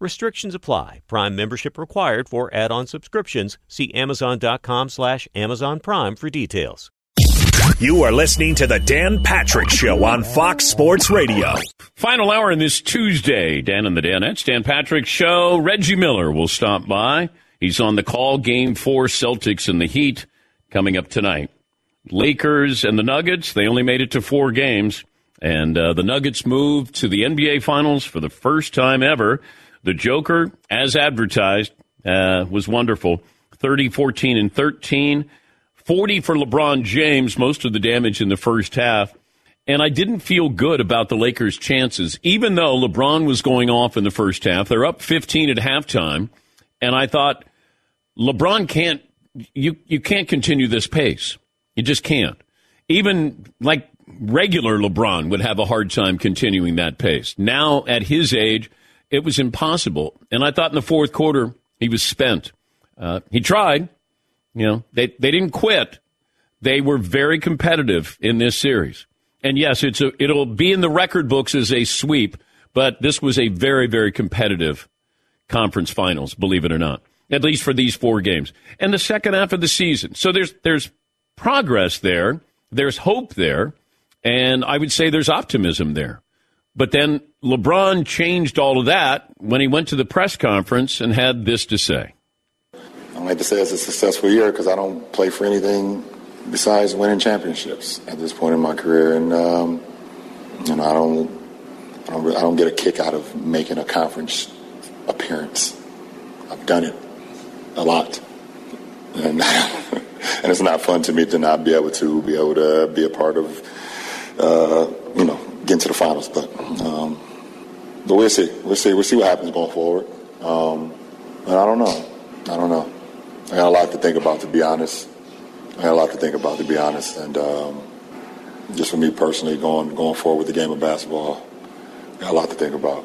Restrictions apply. Prime membership required for add-on subscriptions. See Amazon.com slash Amazon Prime for details. You are listening to the Dan Patrick Show on Fox Sports Radio. Final hour in this Tuesday. Dan and the Danettes. Dan Patrick Show. Reggie Miller will stop by. He's on the call. Game four, Celtics and the Heat coming up tonight. Lakers and the Nuggets, they only made it to four games. And uh, the Nuggets moved to the NBA Finals for the first time ever. The Joker, as advertised, uh, was wonderful. 30, 14, and 13. 40 for LeBron James, most of the damage in the first half. And I didn't feel good about the Lakers' chances, even though LeBron was going off in the first half. They're up 15 at halftime. And I thought, LeBron can't, you, you can't continue this pace. You just can't. Even like regular LeBron would have a hard time continuing that pace. Now, at his age, it was impossible. And I thought in the fourth quarter, he was spent. Uh, he tried. You know, they, they didn't quit. They were very competitive in this series. And yes, it's a, it'll be in the record books as a sweep, but this was a very, very competitive conference finals, believe it or not, at least for these four games. And the second half of the season. So there's, there's progress there. There's hope there. And I would say there's optimism there. But then LeBron changed all of that when he went to the press conference and had this to say. I like to say it's a successful year because I don't play for anything besides winning championships at this point in my career, and um, you know I don't, I don't, I don't get a kick out of making a conference appearance. I've done it a lot, and and it's not fun to me to not be able to be able to be a part of, uh, you know, get into the finals. But um, but we'll see. We'll see. We'll see what happens going forward. Um, but I don't know. I don't know. I got a lot to think about, to be honest. I got a lot to think about, to be honest. And um, just for me personally, going going forward with the game of basketball, got a lot to think about.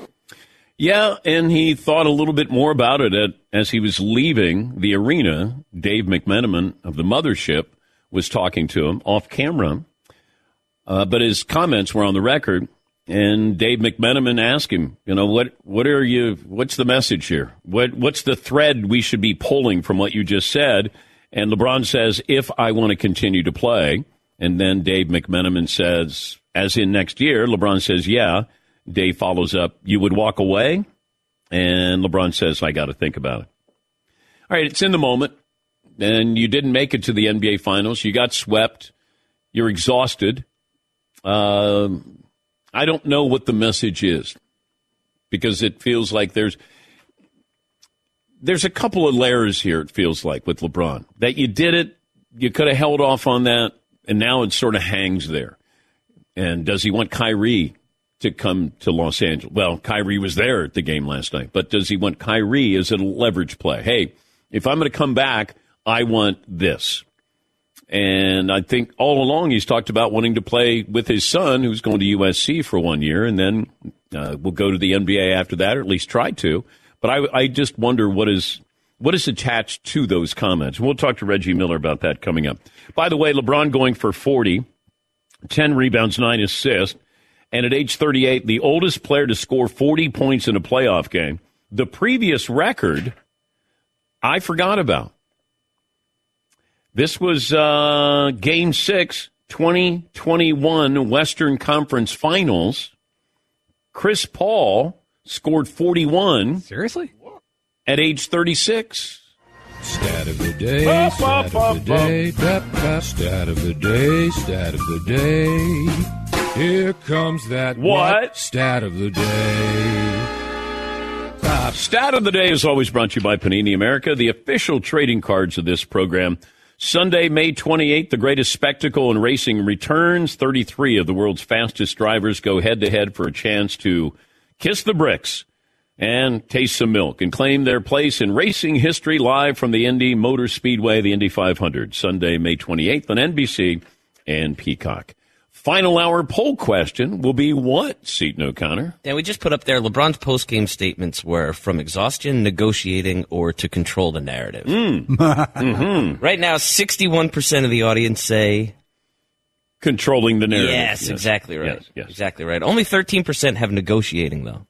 Yeah, and he thought a little bit more about it at, as he was leaving the arena. Dave McMenamin of the mothership was talking to him off camera uh, but his comments were on the record, and Dave McMenamin asked him, you know, what what are you? What's the message here? What what's the thread we should be pulling from what you just said? And LeBron says, if I want to continue to play, and then Dave McMenamin says, as in next year, LeBron says, yeah. Dave follows up, you would walk away, and LeBron says, I got to think about it. All right, it's in the moment, and you didn't make it to the NBA Finals. You got swept. You're exhausted. Um, I don't know what the message is because it feels like there's there's a couple of layers here. It feels like with LeBron that you did it, you could have held off on that, and now it sort of hangs there. And does he want Kyrie to come to Los Angeles? Well, Kyrie was there at the game last night, but does he want Kyrie as a leverage play? Hey, if I'm going to come back, I want this. And I think all along he's talked about wanting to play with his son, who's going to USC for one year, and then uh, will go to the NBA after that, or at least try to. But I, I just wonder what is what is attached to those comments. We'll talk to Reggie Miller about that coming up. By the way, LeBron going for 40, 10 rebounds, 9 assists, and at age 38, the oldest player to score 40 points in a playoff game. The previous record, I forgot about. This was uh, Game 6, 2021 Western Conference Finals. Chris Paul scored 41 Seriously? at age 36. Stat of the day, stat of the day, da, da, stat of the day, stat of the day. Here comes that What? stat of the day. Stat of the day is always brought to you by Panini America, the official trading cards of this program. Sunday, May 28th, the greatest spectacle in racing returns. 33 of the world's fastest drivers go head to head for a chance to kiss the bricks and taste some milk and claim their place in racing history live from the Indy Motor Speedway, the Indy 500, Sunday, May 28th on NBC and Peacock. Final hour poll question will be what, Seton O'Connor? And we just put up there LeBron's post game statements were from exhaustion, negotiating, or to control the narrative. Hmm. Mm-hmm. Right now, 61% of the audience say, Controlling the narrative. yes, exactly right. Yes, yes. Exactly right. Only 13% have negotiating, though.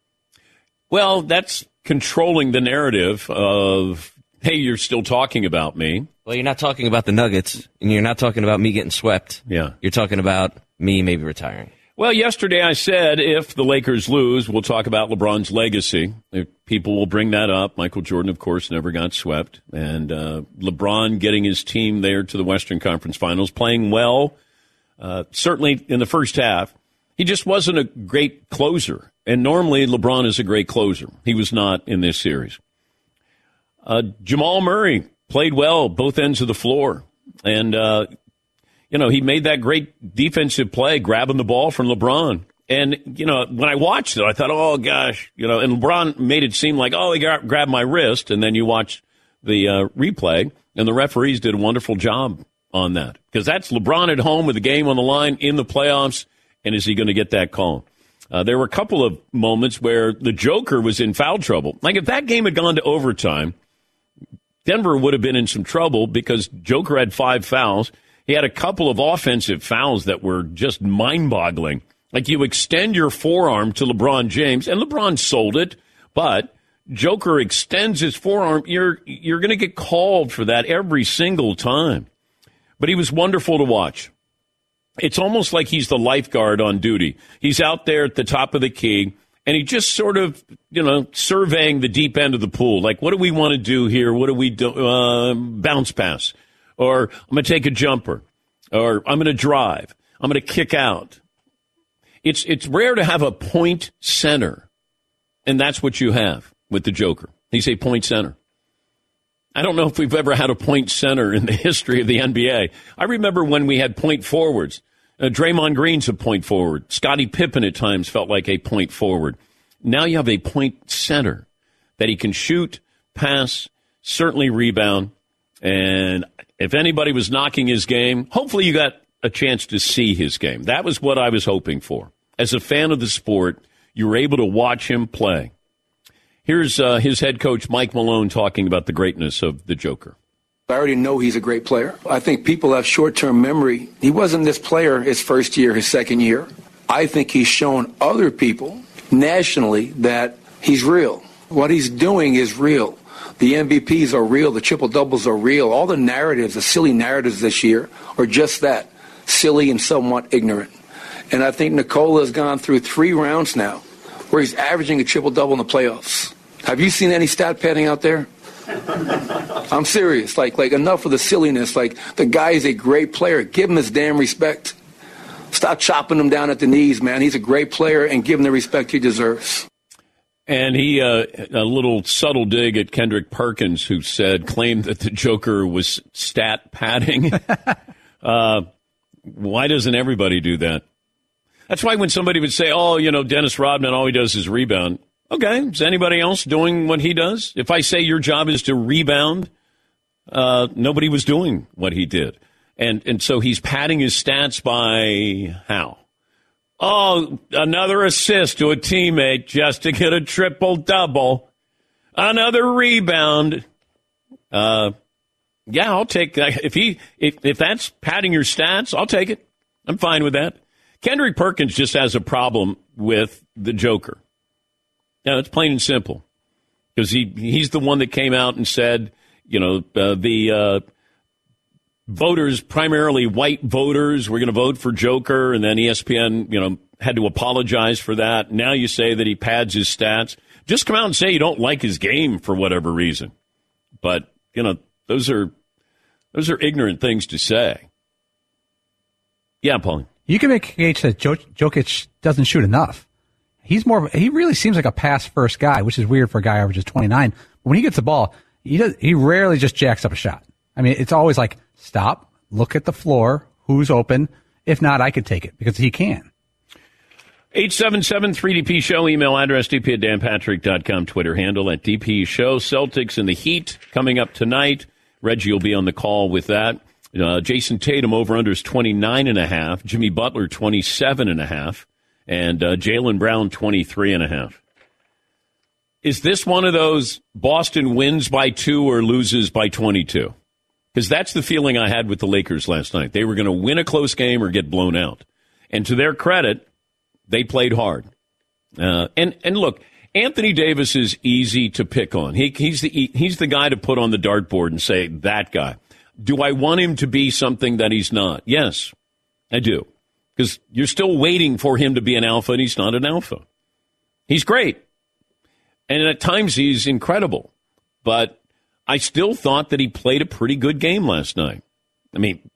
Well, that's controlling the narrative of, hey, you're still talking about me. Well, you're not talking about the Nuggets, and you're not talking about me getting swept. Yeah. You're talking about me maybe retiring. Well, yesterday I said if the Lakers lose, we'll talk about LeBron's legacy. People will bring that up. Michael Jordan, of course, never got swept. And uh, LeBron getting his team there to the Western Conference Finals, playing well, uh, certainly in the first half. He just wasn't a great closer. And normally LeBron is a great closer. He was not in this series. Uh, Jamal Murray played well both ends of the floor. And, uh, you know, he made that great defensive play, grabbing the ball from LeBron. And, you know, when I watched it, I thought, oh, gosh, you know, and LeBron made it seem like, oh, he got, grabbed my wrist. And then you watch the uh, replay, and the referees did a wonderful job on that. Because that's LeBron at home with the game on the line in the playoffs. And is he going to get that call? Uh, there were a couple of moments where the Joker was in foul trouble. Like if that game had gone to overtime, Denver would have been in some trouble because Joker had five fouls. He had a couple of offensive fouls that were just mind boggling. Like you extend your forearm to LeBron James, and LeBron sold it, but Joker extends his forearm. You're, you're going to get called for that every single time. But he was wonderful to watch. It's almost like he's the lifeguard on duty. He's out there at the top of the key and he just sort of, you know, surveying the deep end of the pool. Like, what do we want to do here? What do we do? Uh, bounce pass. Or I'm going to take a jumper. Or I'm going to drive. I'm going to kick out. It's, it's rare to have a point center. And that's what you have with the Joker. He's a point center. I don't know if we've ever had a point center in the history of the NBA. I remember when we had point forwards. Uh, Draymond Green's a point forward. Scottie Pippen at times felt like a point forward. Now you have a point center that he can shoot, pass, certainly rebound. And if anybody was knocking his game, hopefully you got a chance to see his game. That was what I was hoping for. As a fan of the sport, you were able to watch him play. Here's uh, his head coach, Mike Malone, talking about the greatness of the Joker. I already know he's a great player. I think people have short term memory. He wasn't this player his first year, his second year. I think he's shown other people nationally that he's real. What he's doing is real. The MVPs are real. The triple doubles are real. All the narratives, the silly narratives this year, are just that silly and somewhat ignorant. And I think Nikola has gone through three rounds now where he's averaging a triple double in the playoffs. Have you seen any stat padding out there? I'm serious. Like, like enough of the silliness. Like, the guy is a great player. Give him his damn respect. Stop chopping him down at the knees, man. He's a great player, and give him the respect he deserves. And he, uh, a little subtle dig at Kendrick Perkins, who said, claimed that the Joker was stat padding. uh, why doesn't everybody do that? That's why when somebody would say, oh, you know, Dennis Rodman, all he does is rebound. Okay, is anybody else doing what he does? If I say your job is to rebound, uh, nobody was doing what he did. And, and so he's padding his stats by how? Oh, another assist to a teammate just to get a triple double. Another rebound. Uh, yeah, I'll take that. If he, if, if that's padding your stats, I'll take it. I'm fine with that. Kendrick Perkins just has a problem with the Joker. Yeah, it's plain and simple. Because he, he's the one that came out and said, you know, uh, the uh, voters, primarily white voters, were going to vote for Joker. And then ESPN, you know, had to apologize for that. Now you say that he pads his stats. Just come out and say you don't like his game for whatever reason. But you know those are those are ignorant things to say. Yeah, Pauline. You can make a case that Jo- Jokic doesn't shoot enough. He's more. He really seems like a pass first guy, which is weird for a guy averages twenty nine. When he gets the ball, he does. He rarely just jacks up a shot. I mean, it's always like stop, look at the floor, who's open. If not, I could take it because he can. 877-3DP Show, email address dp at danpatrick.com, Twitter handle at DP Show. Celtics and the Heat coming up tonight. Reggie will be on the call with that. Uh, Jayson Tatum over under is 29 and a half. Jimmy Butler 27 and a half. And uh, Jaylen Brown 23 and a half. Is this one of those Boston wins by two or loses by 22? Because that's the feeling I had with the Lakers last night. They were going to win a close game or get blown out. And to their credit, they played hard. Uh, and and look, Anthony Davis is easy to pick on. He, he's the he's the guy to put on the dartboard and say that guy. Do I want him to be something that he's not? Yes, I do. Because you're still waiting for him to be an alpha, and he's not an alpha. He's great, and at times he's incredible. But I still thought that he played a pretty good game last night. I mean,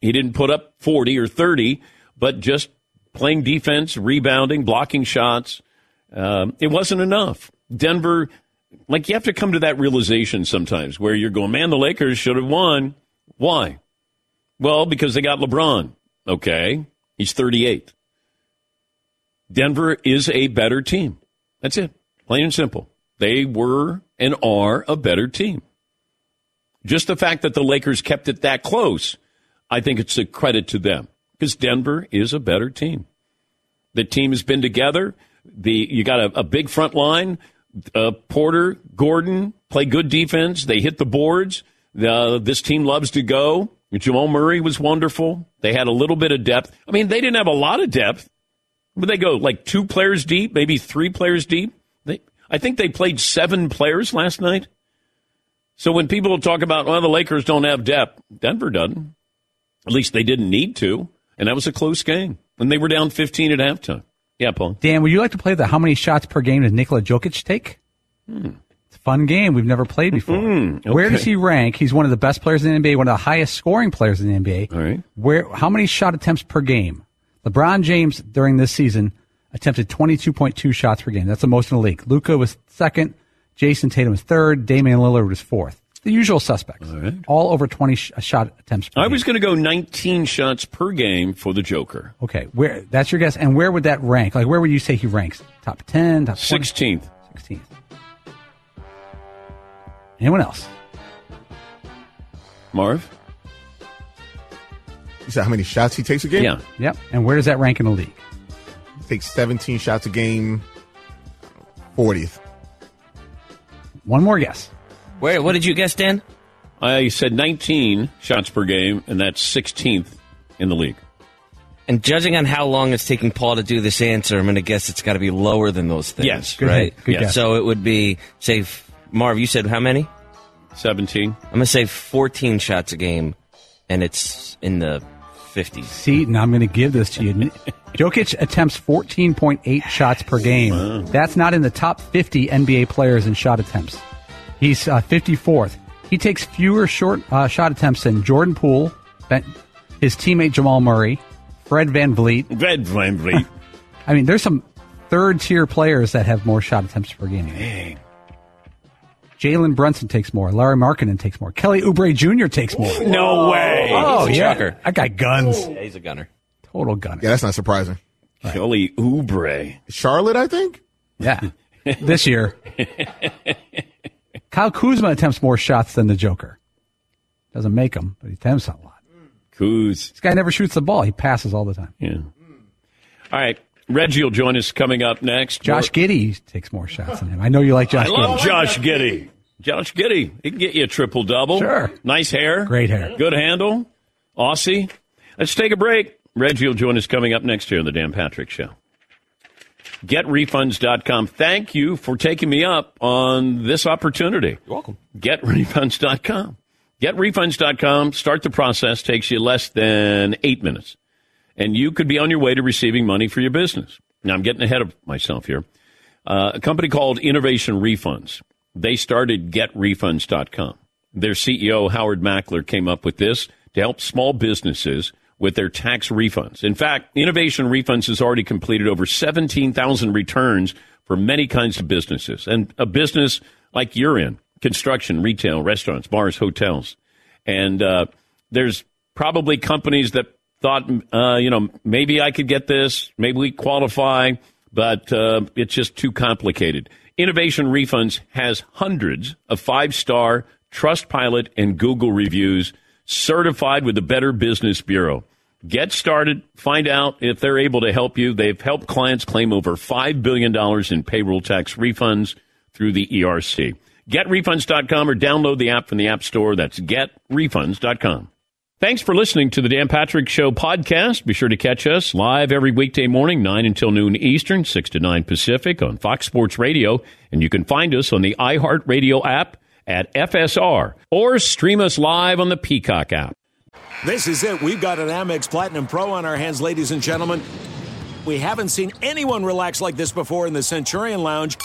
he didn't put up 40 or 30, but just playing defense, rebounding, blocking shots. Um, it wasn't enough. Denver, like you have to come to that realization sometimes where you're going, man, the Lakers should have won. Why? Well, because they got LeBron. Okay. He's 38. Denver is a better team. That's it. Plain and simple. They were and are a better team. Just the fact that the Lakers kept it that close, I think it's a credit to them because Denver is a better team. The team has been together. The you got a, a big front line. Uh, Porter, Gordon play good defense. They hit the boards. This team loves to go. Jamal Murray was wonderful. They had a little bit of depth. I mean, they didn't have a lot of depth, but they go like two players deep, maybe three players deep. I think they played seven players last night. So when people talk about, well, the Lakers don't have depth, Denver doesn't. At least they didn't need to. And that was a close game. And they were down 15 at halftime. Yeah, Paul. Dan, would you like to play the how many shots per game does Nikola Jokic take? Hmm. It's a fun game we've never played before. Mm, okay. Where does he rank? He's one of the best players in the NBA, one of the highest scoring players in the NBA. All right. Where? How many shot attempts per game? LeBron James during this season attempted 22.2 shots per game. That's the most in the league. Luka was second. Jayson Tatum was third. Damian Lillard was fourth. The usual suspects. All right. All over 20 sh- uh, shot attempts per I game. was going to go 19 shots per game for the Joker. Okay, where that's your guess, and where would that rank? Like, where would you say he ranks? Top ten, top 20? 16th. 16th. Anyone else? Marv? You said how many shots he takes a game? Yeah. Yep. And where does that rank in the league? He takes 17 shots a game, 40th. One more guess. Wait, What did you guess, Dan? I said 19 shots per game, and that's 16th in the league. And judging on how long it's taking Paul to do this answer, I'm going to guess it's got to be lower than those things. Yes. Good right. hit. Good Yes. guess. So it would be say, Marv. You said how many? 17. I'm going to say 14 shots a game, and it's in the 50s. See, now I'm going to give this to you. Jokic attempts 14.8 shots per game. That's not in the top 50 NBA players in shot attempts. He's uh, 54th. He takes fewer short uh, shot attempts than Jordan Poole, his teammate Jamal Murray, Fred VanVleet. Red VanVleet. I mean, there's some third tier players that have more shot attempts per game. Jalen Brunson takes more. Larry Markkanen takes more. Kelly Oubre Jr. takes more. no way. Oh, He's a oh, yeah. trucker. I got guns. Yeah, he's a gunner. Total gunner. Yeah, that's not surprising. Kelly Oubre. Charlotte, I think. Yeah. this year. Kyle Kuzma attempts more shots than the Joker. Doesn't make them, but he attempts a lot. Kuz. This guy never shoots the ball. He passes all the time. Yeah. All right. Reggie will join us coming up next. Josh Giddey takes more shots than him. I know you like Josh I love Giddey. Josh Giddey. Josh Giddey. He can get you a triple double. Sure. Nice hair. Great hair. Good handle. Aussie. Let's take a break. Reggie will join us coming up next here on the Dan Patrick Show. GetRefunds.com. Thank you for taking me up on this opportunity. You're welcome. GetRefunds.com. GetRefunds.com. Start the process. Takes you less than eight minutes. And you could be on your way to receiving money for your business. Now, I'm getting ahead of myself here. Uh, a company called Innovation Refunds. They started GetRefunds.com. Their CEO, Howard Mackler, came up with this to help small businesses with their tax refunds. In fact, Innovation Refunds has already completed over 17,000 returns for many kinds of businesses. And a business like you're in construction, retail, restaurants, bars, hotels. And uh, there's probably companies that thought, uh, you know, maybe I could get this, maybe we qualify, but uh, it's just too complicated. Innovation Refunds has hundreds of five star Trustpilot and Google reviews certified with the Better Business Bureau. Get started. Find out if they're able to help you. They've helped clients claim over $5 billion in payroll tax refunds through the ERC. GetRefunds.com or download the app from the App Store. That's GetRefunds.com. Thanks for listening to the Dan Patrick Show podcast. Be sure to catch us live every weekday morning, 9 until noon Eastern, 6 to 9 Pacific on Fox Sports Radio. And you can find us on the iHeartRadio app at FSR or stream us live on the Peacock app. This is it. We've got an Amex Platinum Pro on our hands, ladies and gentlemen. We haven't seen anyone relax like this before in the Centurion Lounge.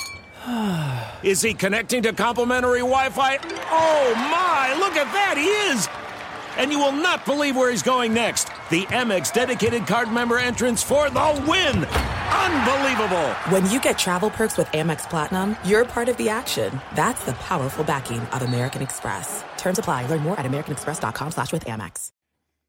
Is he connecting to complimentary Wi Fi? Oh my, look at that! He is! And you will not believe where he's going next. The Amex dedicated card member entrance for the win! Unbelievable! When you get travel perks with Amex Platinum, you're part of the action. That's the powerful backing of American Express. Terms apply. Learn more at americanexpress.com slash with Amex.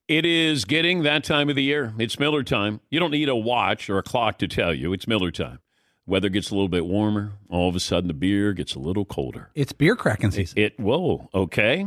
It is getting that time of the year. It's Miller time. You don't need a watch or a clock to tell you. It's Miller time. Weather gets a little bit warmer. All of a sudden, the beer gets a little colder. It's beer cracking season. It, it whoa, okay.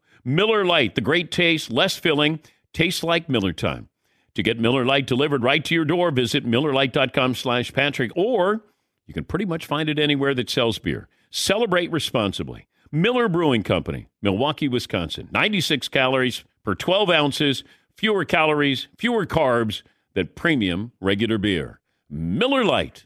Miller Lite, the great taste, less filling, tastes like Miller time. To get Miller Lite delivered right to your door, visit MillerLite.com slash Patrick, or you can pretty much find it anywhere that sells beer. Celebrate responsibly. Miller Brewing Company, Milwaukee, Wisconsin. 96 calories per 12 ounces, fewer calories, fewer carbs than premium regular beer. Miller Lite.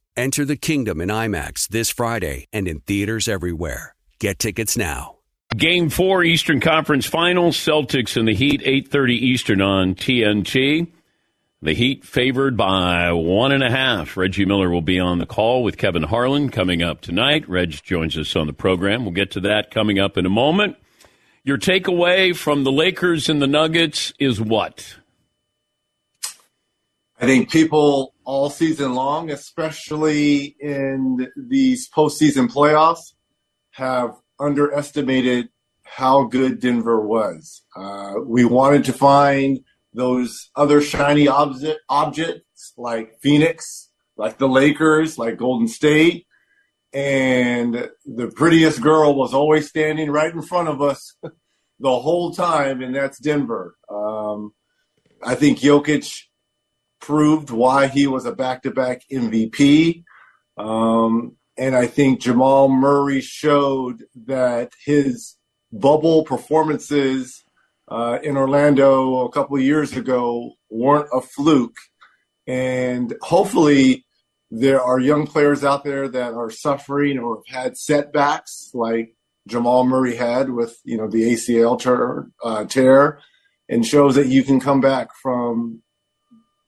Enter the kingdom in IMAX this Friday and in theaters everywhere. Get tickets now. Game four, Eastern Conference Finals, Celtics and the Heat, 8.30 Eastern on TNT. The Heat favored by one and a half. Reggie Miller will be on the call with Kevin Harlan coming up tonight. Reg joins us on the program. We'll get to that coming up in a moment. Your takeaway from the Lakers and the Nuggets is what? I think people all season long, especially in these postseason playoffs, have underestimated how good Denver was. Uh, we wanted to find those other shiny object, objects like Phoenix, like the Lakers, like Golden State. And the prettiest girl was always standing right in front of us the whole time, and that's Denver. Um, I think Jokic proved why he was a back-to-back MVP. Um, and I think Jamal Murray showed that his bubble performances uh, in Orlando a couple years ago weren't a fluke. And hopefully, there are young players out there that are suffering or have had setbacks, like Jamal Murray had with you know the ACL uh, tear, and shows that you can come back from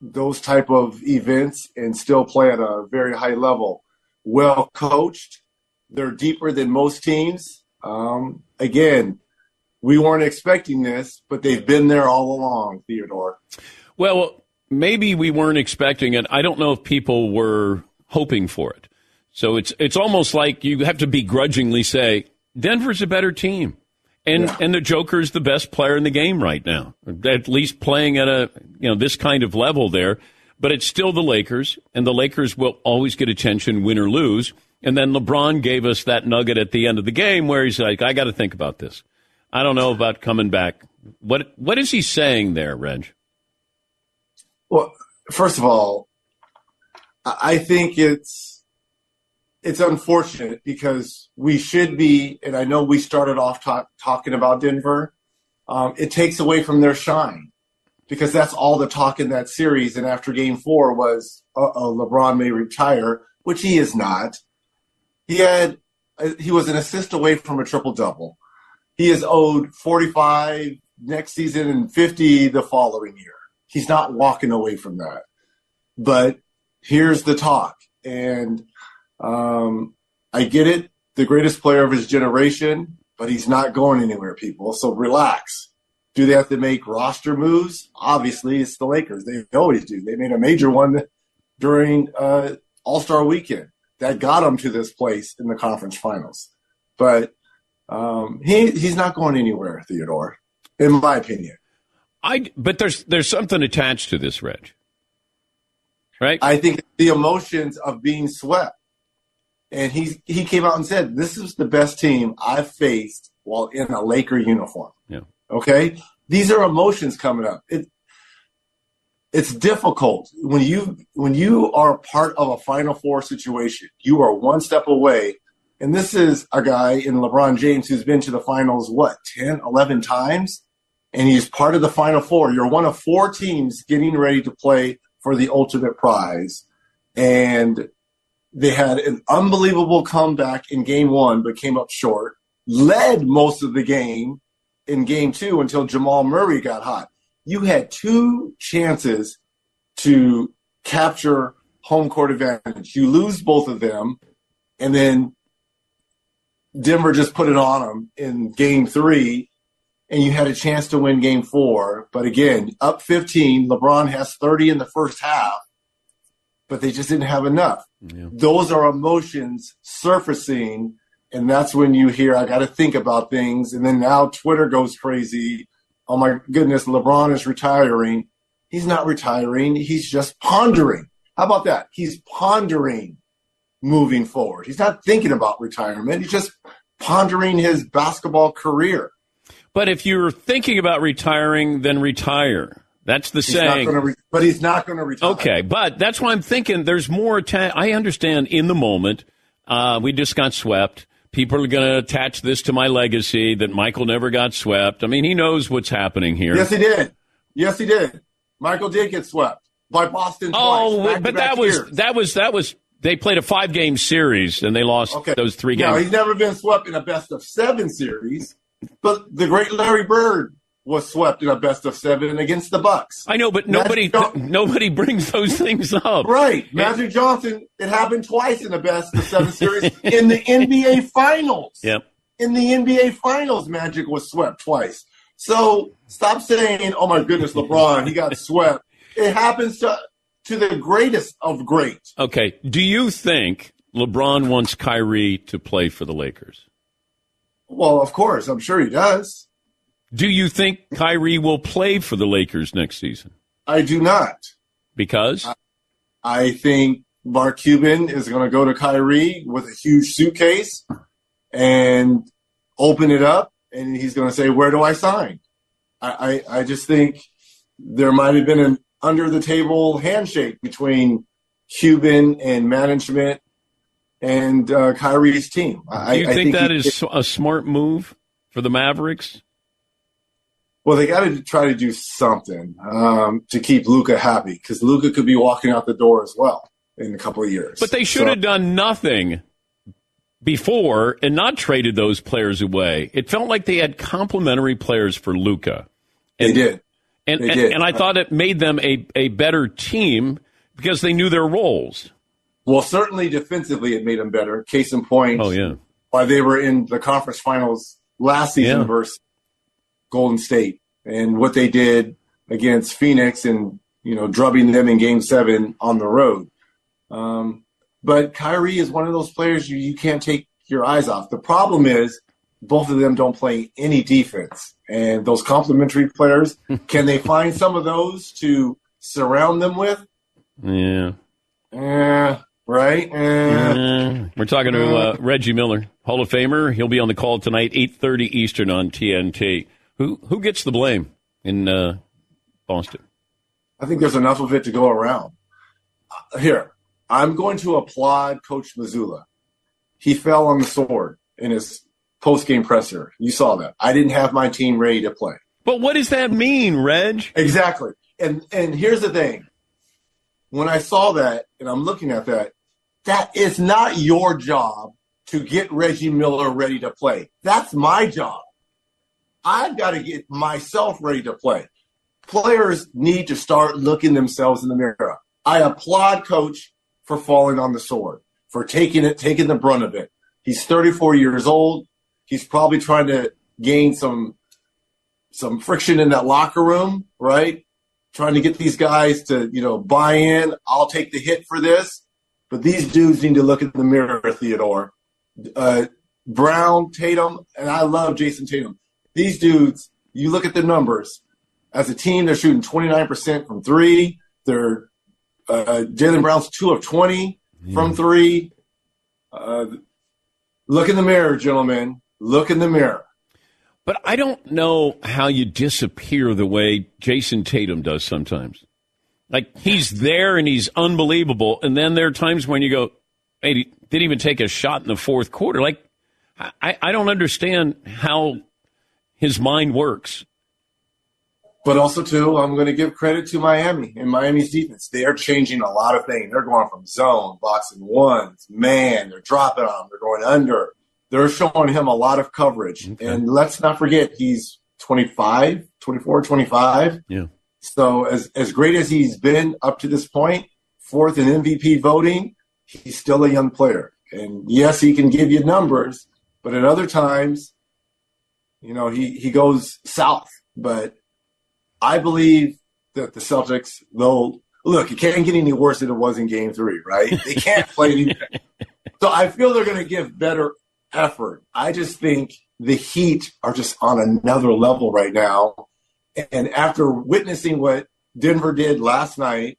those type of events and still play at a very high level. Well coached, they're deeper than most teams. Um, again, we weren't expecting this, but they've been there all along, Theodore. Well, maybe we weren't expecting it. I don't know if people were hoping for it. So it's it's almost like you have to begrudgingly say Denver's a better team. And yeah. and the Joker's the best player in the game right now. At least playing at a you know this kind of level there. But it's still the Lakers, and the Lakers will always get attention, win or lose. And then LeBron gave us that nugget at the end of the game where he's like, I got to think about this. I don't know about coming back. What what is he saying there, Reg? Well, first of all, I think it's it's unfortunate because we should be, and I know we started off talk, talking about Denver. Um, it takes away from their shine because that's all the talk in that series. And after Game Four was, uh, LeBron may retire, which he is not. He had he was an assist away from a triple double. He is owed 45 next season and 50 the following year. He's not walking away from that. But here's the talk. And um, I get it. The greatest player of his generation, but he's not going anywhere, people. So relax. Do they have to make roster moves? Obviously, it's the Lakers. They always do. They made a major one during uh, All Star weekend that got them to this place in the conference finals. But um, he he's not going anywhere, Theodore, in my opinion. I but there's there's something attached to this, Reg. Right? I think the emotions of being swept. And he he came out and said, "This is the best team I've faced while in a Laker uniform." Yeah. Okay? These are emotions coming up. It it's difficult when you when you are part of a final four situation. You are one step away and this is a guy in LeBron James who's been to the finals, what, 10, 11 times? And he's part of the final four. You're one of four teams getting ready to play for the ultimate prize. And they had an unbelievable comeback in game one, but came up short, led most of the game in game two until Jamal Murray got hot. You had two chances to capture home court advantage. You lose both of them, and then Denver just put it on them in game three, and you had a chance to win game four. But again, up 15, LeBron has 30 in the first half, but they just didn't have enough. Yeah. Those are emotions surfacing, and that's when you hear, I got to think about things. And then now Twitter goes crazy. Oh my goodness, LeBron is retiring. He's not retiring, he's just pondering. How about that? He's pondering moving forward. He's not thinking about retirement. He's just pondering his basketball career. But if you're thinking about retiring, then retire. That's the he's saying. Re- but he's not going to retire. Okay, but that's why I'm thinking there's more. Atta- I understand in the moment. Uh, we just got swept. People are going to attach this to my legacy that Michael never got swept. I mean, he knows what's happening here. Yes, he did. Yes, he did. Michael did get swept by Boston. Oh, twice, but that was years. that was that was they played a five game series and they lost okay. those three games. No, he's never been swept in a best of seven series. But the great Larry Bird was swept in a best of seven against the Bucks. I know, but nobody nobody brings those things up. Right. Magic Johnson, it happened twice in the best of seven series in the NBA finals. Yep. In the NBA finals, Magic was swept twice. So stop saying, Oh my goodness, LeBron, he got swept. It happens to to the greatest of greats. Okay. Do you think LeBron wants Kyrie to play for the Lakers? Well, of course. I'm sure he does. Do you think Kyrie will play for the Lakers next season? I do not. Because? I, I think Mark Cuban is going to go to Kyrie with a huge suitcase and open it up, and he's going to say, Where do I sign? I, I, I just think there might have been an under the table handshake between Cuban and management and uh, Kyrie's team. Do you I, think, think that is a smart move for the Mavericks? Well, they got to try to do something um, to keep Luka happy because Luka could be walking out the door as well in a couple of years. But they should so, have done nothing before and not traded those players away. It felt like they had complementary players for Luka. They did. And, and, and, I thought it made them a, a better team because they knew their roles. Well, certainly defensively, it made them better. Case in point. Oh, yeah. Why they were in the conference finals last season yeah. versus Golden State and what they did against Phoenix and you know, drubbing them in game seven on the road. Um, but Kyrie is one of those players you, you can't take your eyes off. The problem is both of them don't play any defense. And those complementary players, can they find some of those to surround them with? Yeah. Eh, right? Eh. We're talking to uh, Reggie Miller, Hall of Famer. He'll be on the call tonight, 8.30 Eastern on TNT. Who who gets the blame in uh, Boston? I think there's enough of it to go around. Uh, Here, I'm going to applaud Coach Mazzulla. He fell on the sword in his post game presser. You saw that. I didn't have my team ready to play. But what does that mean, Reg? Exactly. And and here's the thing. When I saw that and I'm looking at that, that is not your job to get Reggie Miller ready to play. That's my job. I've got to get myself ready to play. Players need to start looking themselves in the mirror. I applaud coach for falling on the sword, for taking it, taking the brunt of it. He's 34 years old. He's probably trying to gain some some friction in that locker room, right? Trying to get these guys to, you know, buy in. I'll take the hit for this. But these dudes need to look in the mirror, Theodore. Uh, Brown, Tatum, and I love Jayson Tatum. These dudes, you look at the numbers. As a team, they're shooting 29% from three. They're uh, Jaylen Brown's two of 20 from three. Uh, look in the mirror, gentlemen. Look in the mirror. But I don't know how you disappear the way Jayson Tatum does sometimes. Like he's there and he's unbelievable, and then there are times when you go, "Hey, he didn't even take a shot in the fourth quarter." Like I, I don't understand how his mind works. But also, too, I'm going to give credit to Miami and Miami's defense. They are changing a lot of things. They're going from zone, boxing ones, man. They're dropping on him. They're going under. They're showing him a lot of coverage. And let's not forget, he's 25, 24, 25. Yeah. So as as great as he's been up to this point, fourth in MVP voting, he's still a young player. And yes, he can give you numbers, but at other times, you know, he he goes south. But I believe that the Celtics, they'll look, it can't get any worse than it was in game three, right? They can't play any So I feel they're gonna give better effort. I just think the Heat are just on another level right now. And after witnessing what Denver did last night,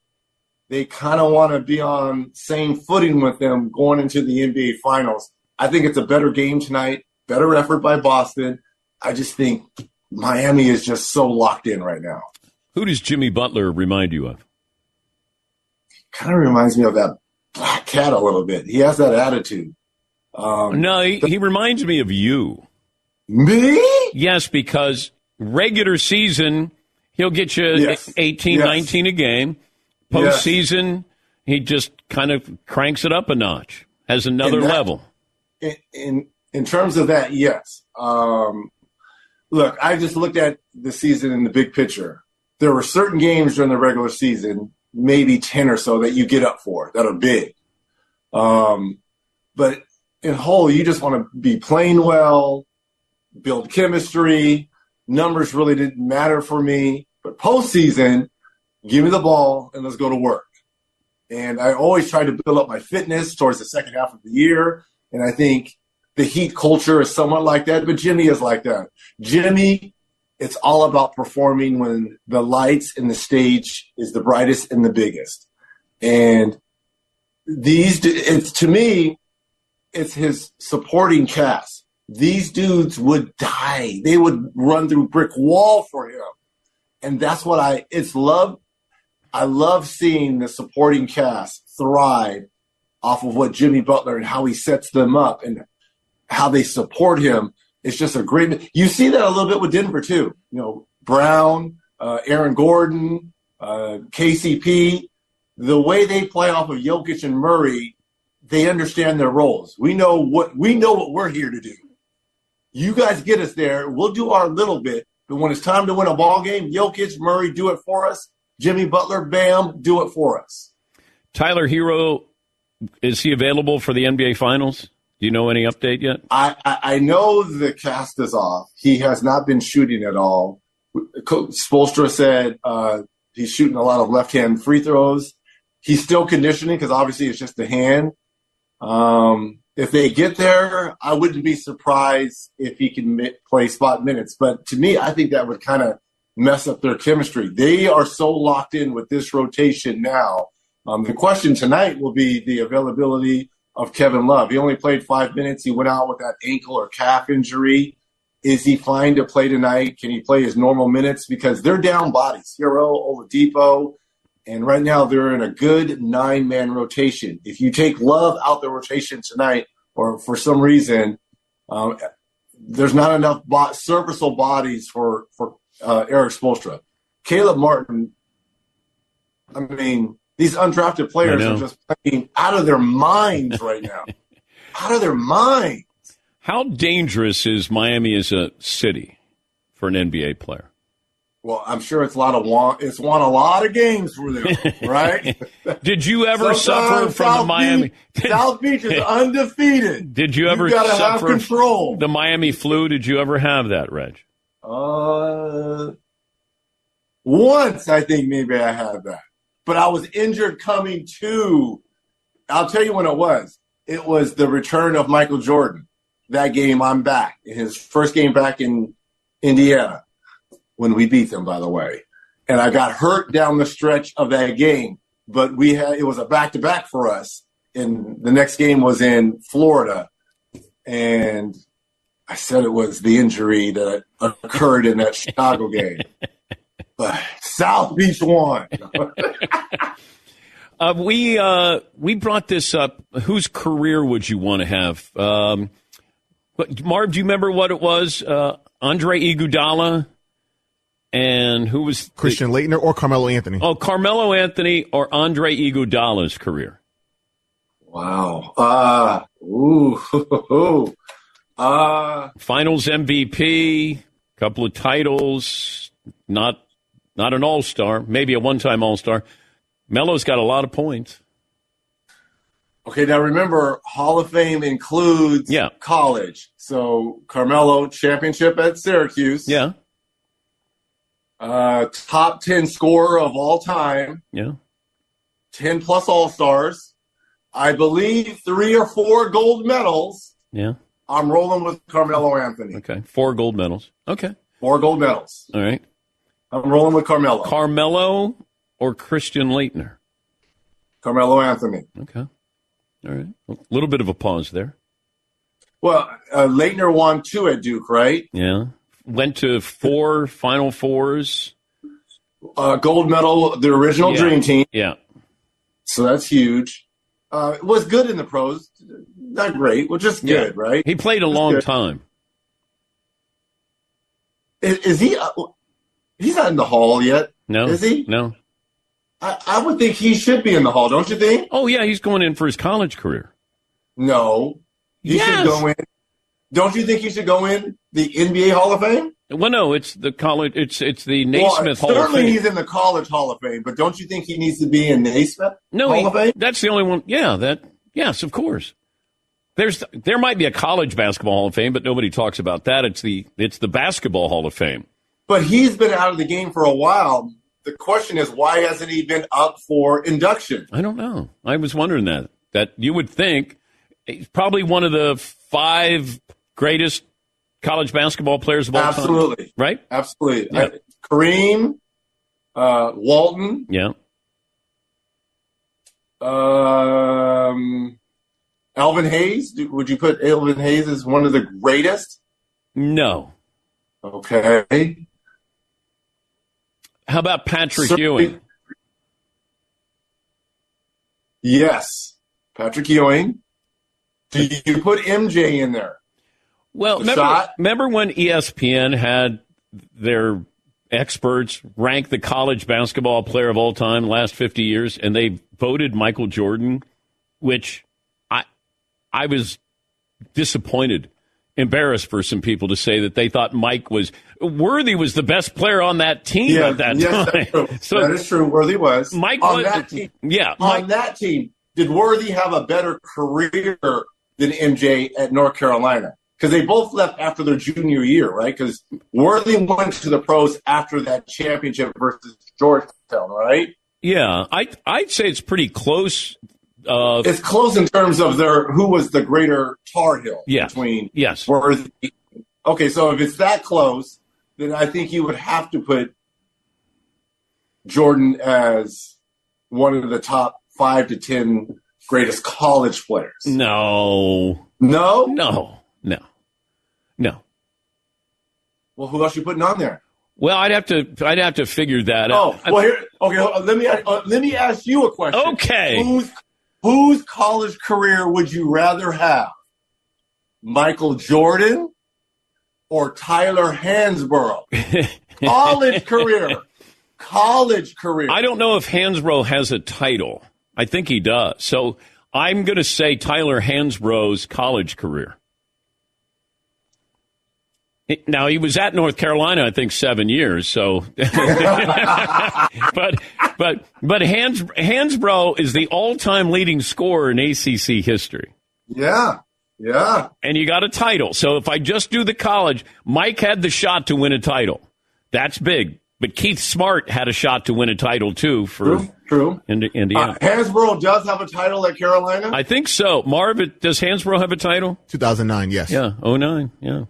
they kind of want to be on same footing with them going into the NBA Finals. I think it's a better game tonight, better effort by Boston. I just think Miami is just so locked in right now. Who does Jimmy Butler remind you of? He kind of reminds me of that black cat a little bit. He has that attitude. Um, no, he, he reminds me of you. Me? Yes, because regular season, he'll get you Yes. 18, Yes. 19 a game. Yes. Postseason, he just kind of cranks it up a notch, has another that- level. in in, in terms of that, yes. Um, look, I just looked at the season in the big picture. There were certain games during the regular season, maybe ten or so, that you get up for that are big. Um, but in whole, you just want to be playing well, build chemistry. Numbers really didn't matter for me. But postseason, give me the ball and let's go to work. And I always try to build up my fitness towards the second half of the year. And I think the Heat culture is somewhat like that, but Jimmy is like that. Jimmy, it's all about performing when the lights and the stage is the brightest and the biggest. And these, it's to me, it's his supporting cast. These dudes would die. They would run through brick wall for him. And that's what I, it's love. I love seeing the supporting cast thrive off of what Jimmy Butler and how he sets them up and how they support him. It's just a great. You see that a little bit with Denver too. You know, Brown, uh, Aaron Gordon, uh, KCP. The way they play off of Jokic and Murray, they understand their roles. We know what we know what we're here to do. You guys get us there. We'll do our little bit, but when it's time to win a ball game, Jokic, Murray, do it for us. Jimmy Butler, Bam, do it for us. Tyler Herro, is he available for the NBA Finals? Do you know any update yet? I, I, I know the cast is off. He has not been shooting at all. Spoelstra said uh, He's shooting a lot of left hand free throws. He's still conditioning because obviously it's just the hand. Um, if they get there, I wouldn't be surprised if he can mi- play spot minutes. But to me, I think that would kind of mess up their chemistry. They are so locked in with this rotation now. Um, the question tonight will be the availability of Kevin Love. He only played five minutes. He went out with that ankle or calf injury. Is he fine to play tonight? Can he play his normal minutes? Because they're down bodies. Herro, Oladipo, and right now they're in a good nine man rotation. If you take Love out the rotation tonight, or for some reason, um, there's not enough bo- serviceable bodies for for uh, Erik Spoelstra. Caleb Martin. I mean, these undrafted players are just playing out of their minds right now. out of their minds. How dangerous is Miami as a city for an NBA player? Well, I'm sure it's a lot of won. It's won a lot of games for them, right? Did you ever suffer from the Miami? Beach, South Beach is undefeated. Did you ever gotta have suffer control. the Miami flu? Did you ever have that, Reg? Uh, once I think maybe I had that, but I was injured coming to. I'll tell you when it was. It was the return of Michael Jordan. That game, I'm back. In his first game back in Indiana when we beat them, by the way. And I got hurt down the stretch of that game, but we had it was a back to back for us. And the next game was in Florida, and I said it was the injury that occurred in that Chicago game. But South Beach won. Uh, we uh, we brought this up. Whose career would you want to have? Um, Marv, do you remember what it was? Uh, Andre Iguodala and who was Christian Laettner or Carmelo Anthony? Oh, Carmelo Anthony or Andre Iguodala's career? Wow. Uh, ooh. uh, Finals MVP, couple of titles, not not an All Star, maybe a one time All Star. Melo's got a lot of points. okay, now remember, Hall of Fame includes Yeah. college. So Carmelo championship at Syracuse. Yeah, Uh, top 10 scorer of all time. yeah. 10 plus All Stars. I believe three or four gold medals. Yeah. I'm rolling with Carmelo Anthony. Okay. Four gold medals. Okay. Four gold medals. All right. I'm rolling with Carmelo. Carmelo or Christian Laettner? Carmelo Anthony. Okay. All right. A little bit of a pause there. Well, uh, Laettner won two at Duke, right? Yeah. Went to four Final Fours. Uh, gold medal, the original Yeah. Dream Team. Yeah. So that's huge. Uh, was good in the pros. Not great, well, just good, Yeah. right? He played a Just long good. time. Is, is he? He's not in the hall yet. No. Is he? No. I, I would think he should be in the hall, don't you think? Oh, yeah. He's going in for his college career. No. He Yes. should go in. Don't you think he should go in the NBA Hall of Fame? Well, no, it's the college. It's it's the Well, Naismith Hall of Fame. certainly he's in the College Hall of Fame, but don't you think he needs to be in Naismith No, Hall he- of Fame? that's the only one. Yeah, that. Yes, of course. There's there might be a college basketball Hall of Fame, but nobody talks about that. It's the it's the basketball Hall of Fame. But he's been out of the game for a while. The question is, why hasn't he been up for induction? I don't know. I was wondering that. That you would think he's probably one of the five greatest college basketball players of all time. Absolutely. Right? Absolutely. Yeah. I- Kareem, uh, Walton, Yeah. um, Elvin Hayes. Do- Would you put Elvin Hayes as one of the greatest? No. Okay. How about Patrick Ewing? Yes. Patrick Ewing. Do you put MJ in there? Well, The remember, remember when ESPN had their experts rank the college basketball player of all time last 50 years and they voted Michael Jordan, which I I was disappointed, embarrassed for some people to say that they thought Mike was Worthy was the best player on that team at that yes, time. that's true. So that is true. Worthy was Mike on was- that team. yeah, on Mike- that team, did Worthy have a better career than MJ at North Carolina? because they both left after their junior year, right? Because Worthy went to the pros after that championship versus Georgetown, right? Yeah, I I'd say it's pretty close. Uh, It's close in terms of their who was the greater Tar Heel Yeah. between yes. Worthy. Okay, so if it's that close, then I think you would have to put Jordan as one of the top five to ten greatest college players. No, No, no, no, no. Well, who else you putting on there? Well, I'd have to I'd have to figure that Oh, out. Oh, well, here. Okay, let me uh, let me ask you a question. Okay. whose whose college career would you rather have, Michael Jordan or Tyler Hansbrough? college career, college career. I don't know if Hansbrough has a title. I think he does. So I'm going to say Tyler Hansbrough's college career. Now he was at North Carolina, I think, seven years. So, but but but Hans Hansbrough is the all-time leading scorer in ACC history, Yeah, yeah. and you got a title. So if I just do the college, Mike had the shot to win a title. That's big. But Keith Smart had a shot to win a title too for True, true. Indi- Indiana. Uh, Hansbrough does have a title at Carolina. I think so. Marv, does Hansbrough have a title? 2009, yes. Yeah, 09, yeah.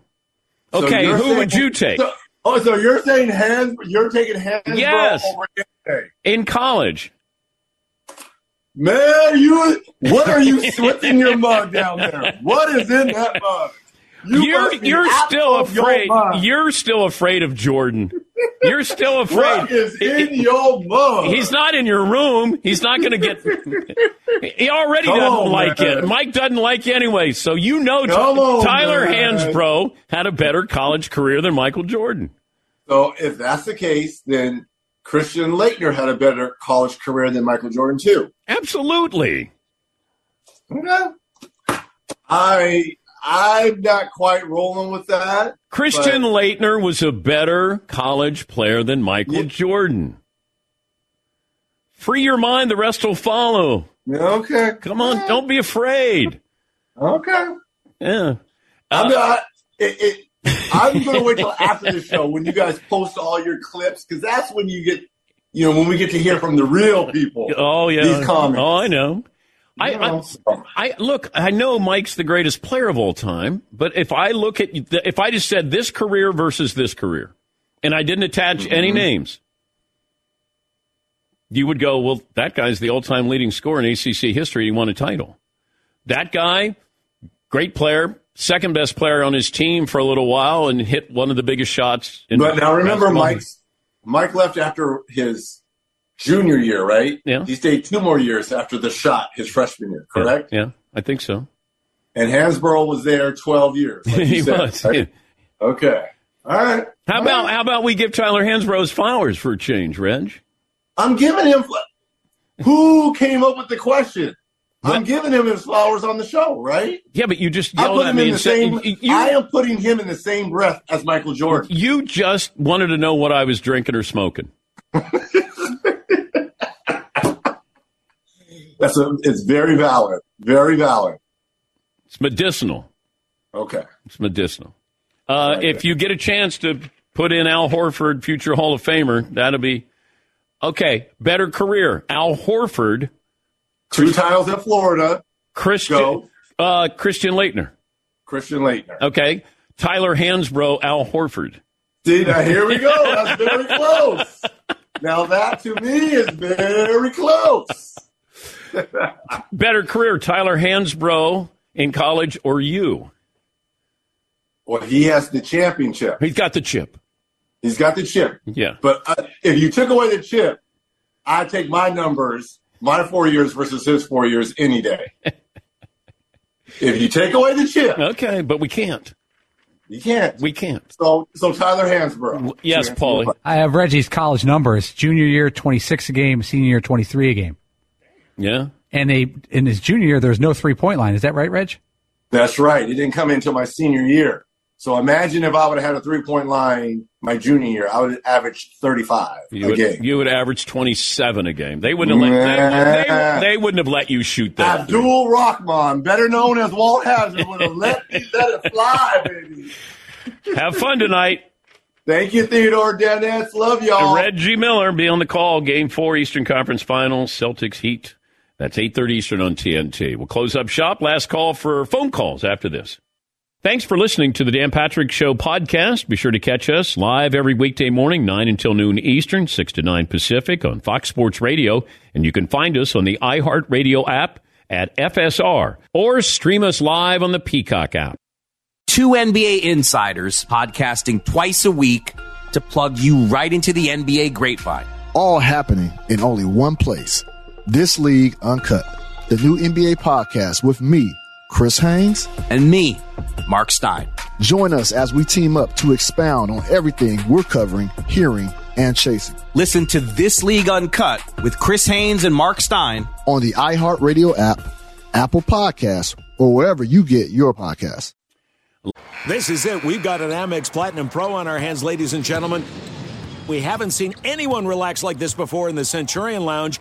So Okay, you're who saying- would you take? So- oh, so you're saying Hans? You're taking Hansbrough Yes. over Day. In college. Man, you what are you what's in your mug down there? What is in that mug? You are you're still of your afraid. You're still afraid of Jordan. You're still afraid. What is in your mug? He's not in your room. He's not going to get. He already Come doesn't on, like man. you. Mike doesn't like you anyway. So you know Come Tyler man. Hansbrough had a better college career than Michael Jordan. So if that's the case, then Christian Laettner had a better college career than Michael Jordan too. Absolutely. Okay. I I'm not quite rolling with that. Christian but- Laettner was a better college player than Michael Jordan. Free your mind, the rest will follow. Okay. Come on, don't be afraid. Okay. Yeah. I'm uh, not. It, it, I'm going to wait till after the show when you guys post all your clips because that's when you get, you know, when we get to hear from the real people. Oh yeah. These comments. Oh, I know. I, I, I look. I know Mike's the greatest player of all time, but if I look at if I just said this career versus this career, and I didn't attach any Mm-hmm. names, you would go, well, that guy's the all-time leading scorer in ACC history. He won a title. That guy, great player, second best player on his team for a little while, and hit one of the biggest shots. In But now remember, Mike Mike left after his junior year, right? Yeah. He stayed two more years after the shot his freshman year, correct? Yeah, I think so. And Hansbrough was there 12 years. like he said, was. right? Okay. All right. How about how about we give Tyler Hansbrough's flowers for a change, Reg? I'm giving him. Who came up with the question? I'm giving him his flowers on the show, right? Yeah, but you just I yelled put at him me in the said same. you, you- I am putting him in the same breath as Michael Jordan. you just wanted to know what I was drinking or smoking. That's a. It's very valid. Very valid. It's medicinal. Okay. It's medicinal. Uh, if you get a chance to put in Al Horford, future Hall of Famer, that'll be okay. Better career, Al Horford, Two titles in Florida. Christian uh, Christian Laettner. Christian Laettner. Okay, Tyler Hansbrough, Al Horford. See, now here we go. That's very close. Now that to me is very close. Better career, Tyler Hansbrough in college or you? Well, he has the championship. He's got the chip. He's got the chip. Yeah. But uh, if you took away the chip, I'd take my numbers, my four years versus his four years any day. if you take away the chip, Okay, but we can't. you can't. We can't. So, so Tyler Hansbrough. Yes, Paulie. I have Reggie's college numbers. Junior year, 26 a game. Senior year, 23 a game. Yeah. And they in his junior year, there was no three point line. Is that right, Reg? That's right. It didn't come in until my senior year. So imagine if I would have had a three point line my junior year, I would have averaged 35 You a would, game. you would average 27 a game. They wouldn't have let, they, they, they wouldn't have let you shoot that. Abdul Rahman, better known as Walt Hazzard, would have let me let it fly, baby. Have fun tonight. Thank you, Theodore Dennis. Love y'all. Reggie Miller be on the call. Game four, Eastern Conference Finals, Celtics Heat. That's 8.30 Eastern on TNT. We'll close up shop. Last call for phone calls after this. Thanks for listening to the Dan Patrick Show podcast. Be sure to catch us live every weekday morning, 9 until noon Eastern, 6 to 9 Pacific on Fox Sports Radio. And you can find us on the iHeartRadio app at FSR or stream us live on the Peacock app. Two NBA insiders podcasting twice a week to plug you right into the NBA grapevine. All happening in only one place. This League Uncut, the new NBA podcast with me, Chris Haynes, and me, Mark Stein. Join us as we team up to expound on everything we're covering, hearing, and chasing. Listen to This League Uncut with Chris Haynes and Mark Stein on the iHeartRadio app, Apple Podcasts, or wherever you get your podcasts. This is it. We've got an Amex Platinum Pro on our hands, ladies and gentlemen. We haven't seen anyone relax like this before in the Centurion Lounge.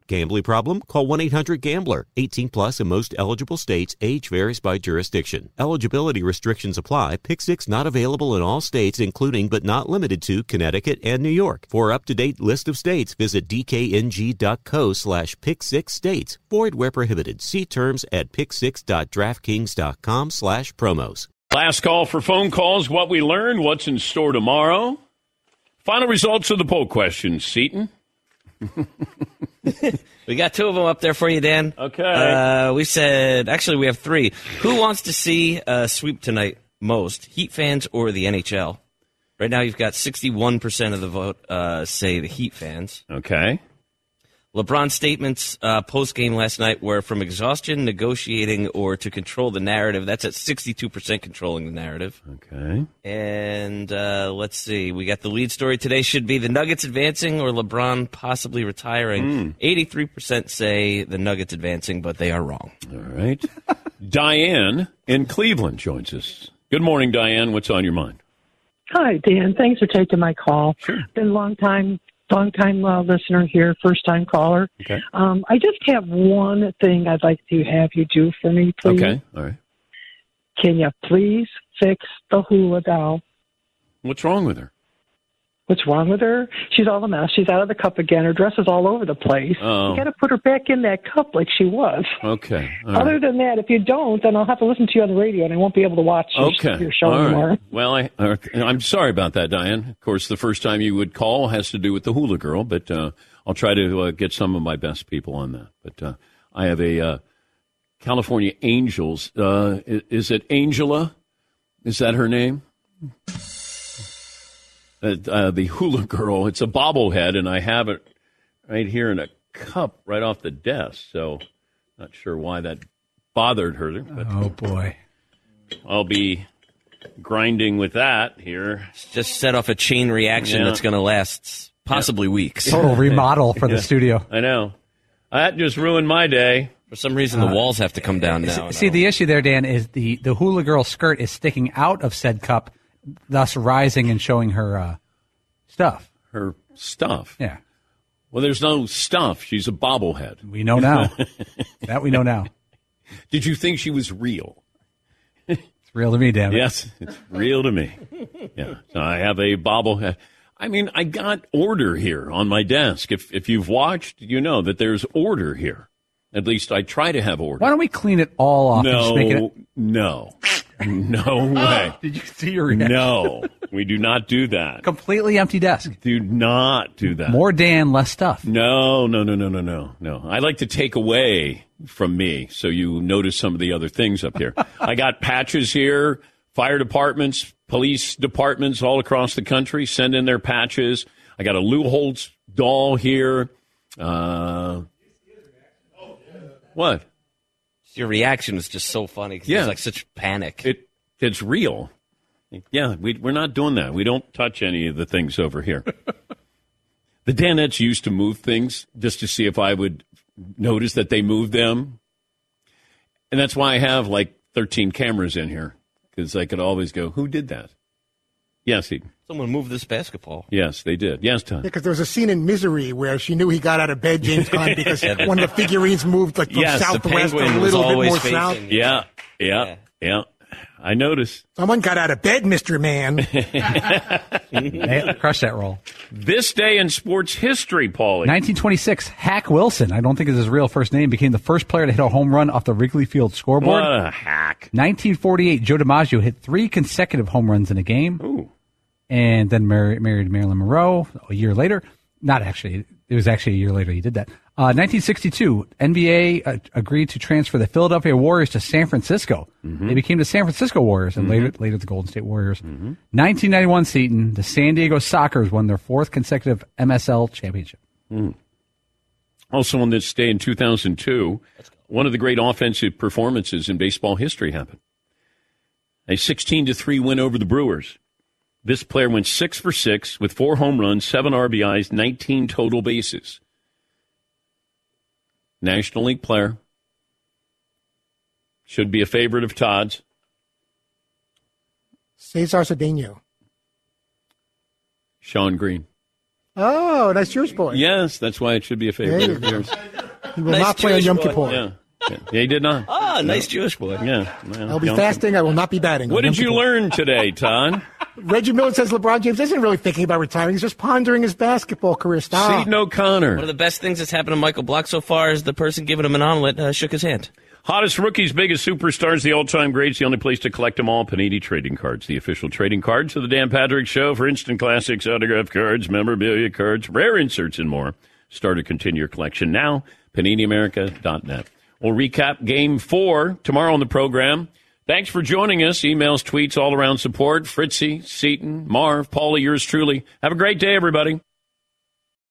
Gambling problem? Call 1 800 Gambler. 18 plus in most eligible states. Age varies by jurisdiction. Eligibility restrictions apply. Pick six not available in all states, including but not limited to Connecticut and New York. For up to date list of states, visit dkng.co slash pick six states. Void where prohibited. See terms at pick6.draftkings.com slash promos. Last call for phone calls. What we learned, what's in store tomorrow. Final results of the poll questions, Seton. we got two of them up there for you, Dan. Okay. Uh, we said, actually, we have three. Who wants to see a sweep tonight most? Heat fans or the NHL? Right now, you've got 61% of the vote uh, say the Heat fans. Okay. LeBron's statements uh, post game last night were from exhaustion, negotiating, or to control the narrative. That's at 62% controlling the narrative. Okay. And uh, let's see. We got the lead story today should be the Nuggets advancing or LeBron possibly retiring. Mm. 83% say the Nuggets advancing, but they are wrong. All right. Diane in Cleveland joins us. Good morning, Diane. What's on your mind? Hi, Dan. Thanks for taking my call. Sure. Been a long time long time uh, listener here, first time caller. Okay. Um, I just have one thing I'd like to have you do for me, please. Okay. All right. Can you please fix the hula doll? What's wrong with her? What's wrong with her? She's all a mess. She's out of the cup again. Her dress is all over the place. Oh. You got to put her back in that cup like she was. Okay. All Other right. than that, if you don't, then I'll have to listen to you on the radio, and I won't be able to watch your, Okay. your show All right. anymore. Well, I, I'm sorry about that, Diane. Of course, the first time you would call has to do with the hula girl, but uh, I'll try to uh, get some of my best people on that. But uh, I have a uh, California Angels. Uh, is it Angela? Is that her name? Uh, uh, the hula girl. It's a bobblehead, and I have it right here in a cup right off the desk. So, not sure why that bothered her. But Oh boy. I'll be grinding with that here. Just set off a chain reaction Yeah. that's going to last possibly weeks. Total remodel for the studio. I know. That just ruined my day. For some reason, the Uh, walls have to come down now. See, the issue there, Dan, is the the hula girl skirt is sticking out of said cup, thus rising and showing her uh, stuff. Her stuff. Yeah. Well, there's no stuff. She's a bobblehead. We know now. that we know now. Did you think she was real? It's real to me, Dan. Yes, it's real to me. Yeah. So I have a bobblehead. I mean, I got order here on my desk. If if you've watched, you know that there's order here. At least I try to have order. Why don't we clean it all off and just make No, it? no, no way. Did you see your reaction? No, we do not do that. Completely empty desk. Do not do that. More Dan, less stuff. No, no, no, no, no, no, no. I like to take away from me so you notice some of the other things up here. I got patches here, fire departments, police departments all across the country send in their patches. I got a Lou Holtz doll here. Uh, what? Your reaction was just so funny. 'cause Yeah. It's like such panic. It it's real. Yeah, we, we're not doing that. We don't touch any of the things over here. the Danettes used to move things just to see if I would notice that they moved them, and that's why I have like 13 cameras in here because I could always go, "Who did that?" Yes, he. Someone moved this basketball. Yes, they did. Yes, Tom. Because there was a scene in Misery where she knew he got out of bed, James Caan, because one of the figurines moved like from Yes, the southwest a little bit always more facing south. Yeah, yeah, yeah. I noticed. Someone got out of bed, Mister Man. Hey, Crush that roll. This day in sports history, Paulie. 1926, Hack Wilson, I don't think is his real first name, became the first player to hit a home run off the Wrigley Field scoreboard. What a hack. 1948, Joe DiMaggio hit three consecutive home runs in a game. Ooh. And then mar- married Marilyn Monroe a year later. Not actually, it was actually a year later he did that. Uh, 1962, NBA uh, agreed to transfer the Philadelphia Warriors to San Francisco. They became the San Francisco Warriors and later, later the Golden State Warriors. 1991 season, the San Diego Sockers won their fourth consecutive MSL championship. Mm. Also on this day in 2002, one of the great offensive performances in baseball history happened. A 16 to 3 win over the Brewers. This player went 6 for 6 with 4 home runs, 7 RBIs, 19 total bases. National League player. Should be a favorite of Todd's. Cesar Cedeno. Shawn Green. Oh, that's Jewish boy. Yes, that's why it should be a favorite of yours. He will Nice not play on Jewish Yom boy. Kippur. Yeah. Yeah. Yeah, he did not. Ah, nice Jewish boy. Yeah. well, I'll be Yom fasting. I will not be batting. What did you Kippur. learn today, Ton? Reggie Miller says LeBron James isn't really thinking about retiring. He's just pondering his basketball career. Stop. Seton O'Connor. One of the best things that's happened to Michael Block so far is the person giving him an omelet uh, shook his hand. Hottest rookies, biggest superstars, the all-time greats. The only place to collect them all. Panini Trading Cards, the official trading cards of the Dan Patrick Show for instant classics, autograph cards, memorabilia cards, rare inserts, and more. Start or continue your collection now. PaniniAmerica.net. We'll recap Game Four tomorrow on the program. Thanks for joining us. Emails, tweets, all around support. Fritzy, Seton, Marv, Paula, yours truly. Have a great day, everybody.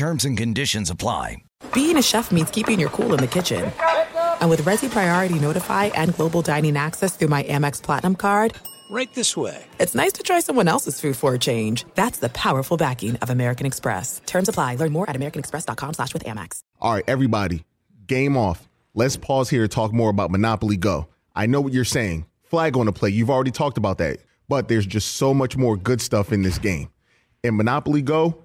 Terms and conditions apply. Being a chef means keeping your cool in the kitchen. And with Resy Priority Notify and Global Dining Access through my Amex Platinum card, Right this way. it's nice to try someone else's food for a change. That's the powerful backing of American Express. Terms apply. Learn more at americanexpress.com slash with Amex. All right, everybody, game off. Let's pause here to talk more about Monopoly Go. I know what you're saying. Flag on the play. You've already talked about that. But there's just so much more good stuff in this game. In Monopoly Go,